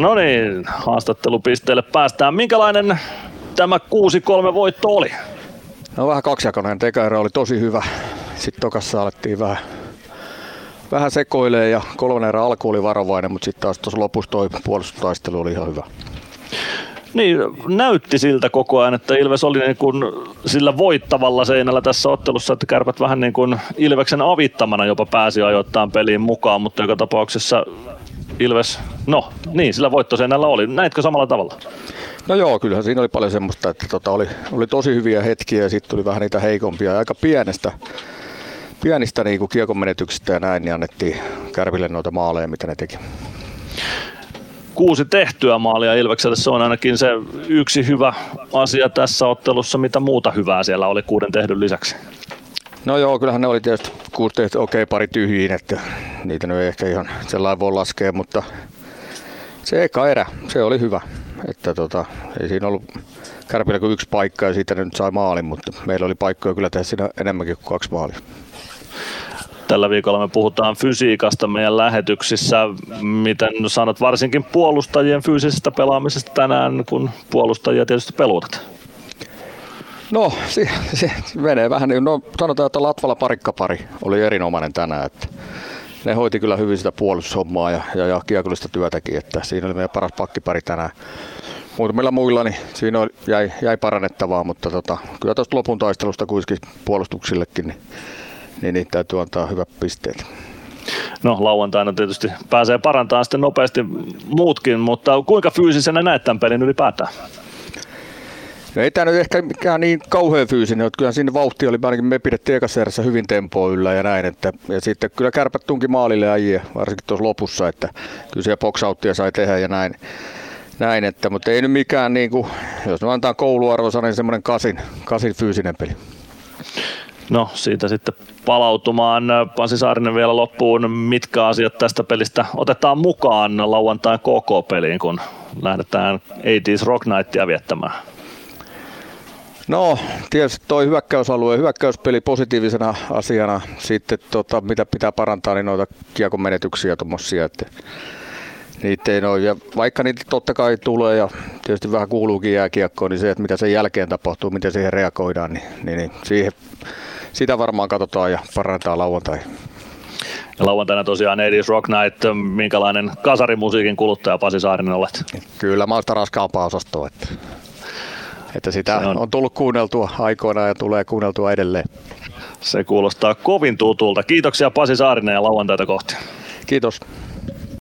No niin, haastattelupisteelle päästään. Minkälainen tämä 6-3 voitto oli? No vähän kaksijakoinen. Tekaerä oli tosi hyvä. Sitten tokassa alettiin vähän, vähän sekoilee ja kolmannen erä alku oli varovainen, mutta sitten taas tuossa lopussa toi puolustustaistelu oli ihan hyvä. Niin, näytti siltä koko ajan, että Ilves oli niin kuin sillä voittavalla seinällä tässä ottelussa, että kärpät vähän niin kuin Ilveksen avittamana jopa pääsi ajoittain peliin mukaan, mutta joka tapauksessa Ilves, no niin, sillä voittoseinällä oli. Näitkö samalla tavalla? No joo, kyllähän siinä oli paljon semmoista, että tota oli, oli tosi hyviä hetkiä ja sitten tuli vähän niitä heikompia ja aika pienestä, pienistä niin kuin kiekon menetyksistä ja näin, niin annettiin Kärpille noita maaleja, mitä ne teki kuusi tehtyä maalia Ilvekselle. Se on ainakin se yksi hyvä asia tässä ottelussa. Mitä muuta hyvää siellä oli kuuden tehdyn lisäksi? No joo, kyllähän ne oli tietysti kuusi tehty, okei okay, pari tyhjiin, että niitä nyt ei ehkä ihan sellainen voi laskea, mutta se eka erä, se oli hyvä. Että tota, ei siinä ollut Kärpillä kuin yksi paikka ja siitä ne nyt sai maalin, mutta meillä oli paikkoja kyllä tehdä siinä enemmänkin kuin kaksi maalia. Tällä viikolla me puhutaan fysiikasta meidän lähetyksissä. Miten sanot varsinkin puolustajien fyysisestä pelaamisesta tänään, kun puolustajia tietysti peluutat? No, se, se menee vähän niin, no sanotaan, että Latvala parikkapari oli erinomainen tänään, että ne hoiti kyllä hyvin sitä puolustushommaa ja, ja, ja kiekollista työtäkin, että siinä oli meidän paras pakkipari tänään. Muutamilla muilla niin siinä oli, jäi, jäi parannettavaa, mutta tota, kyllä tuosta lopun taistelusta kuitenkin puolustuksillekin niin niin, niin täytyy antaa hyvät pisteet. No lauantaina tietysti pääsee parantamaan sitten nopeasti muutkin, mutta kuinka fyysisenä näet tämän pelin ylipäätään? No ei tämä nyt ehkä mikään niin kauhean fyysinen, että kyllä siinä vauhti oli, ainakin me pidettiin ekassa hyvin tempoa yllä ja näin, että, ja sitten kyllä kärpät tunki maalille äijä, varsinkin tuossa lopussa, että kyllä siellä boxouttia sai tehdä ja näin, näin että, mutta ei nyt mikään niin kuin, jos me antaa kouluarvosana, niin semmoinen kasin, kasin fyysinen peli. No siitä sitten palautumaan. Pasi Saarinen vielä loppuun. Mitkä asiat tästä pelistä otetaan mukaan lauantain KK-peliin, kun lähdetään 80s Rock Nightia viettämään? No, tietysti tuo hyökkäysalue, hyökkäyspeli positiivisena asiana. Sitten tota, mitä pitää parantaa, niin noita kiekon menetyksiä tuommoisia, että niitä ei ole. Ja vaikka niitä totta kai tulee ja tietysti vähän kuuluukin jääkiekkoon, niin se, että mitä sen jälkeen tapahtuu, miten siihen reagoidaan, niin, niin, niin siihen sitä varmaan katsotaan ja parantaa lauantai. Ja lauantaina tosiaan Edis Rock Night, minkälainen kasarimusiikin kuluttaja Pasi Saarinen olet? Kyllä mä oon sitä raskaampaa osastoa, että, että sitä on. on tullut kuunneltua aikoinaan ja tulee kuunneltua edelleen. Se kuulostaa kovin tutulta. Kiitoksia Pasi Saarinen ja lauantaita kohti. Kiitos.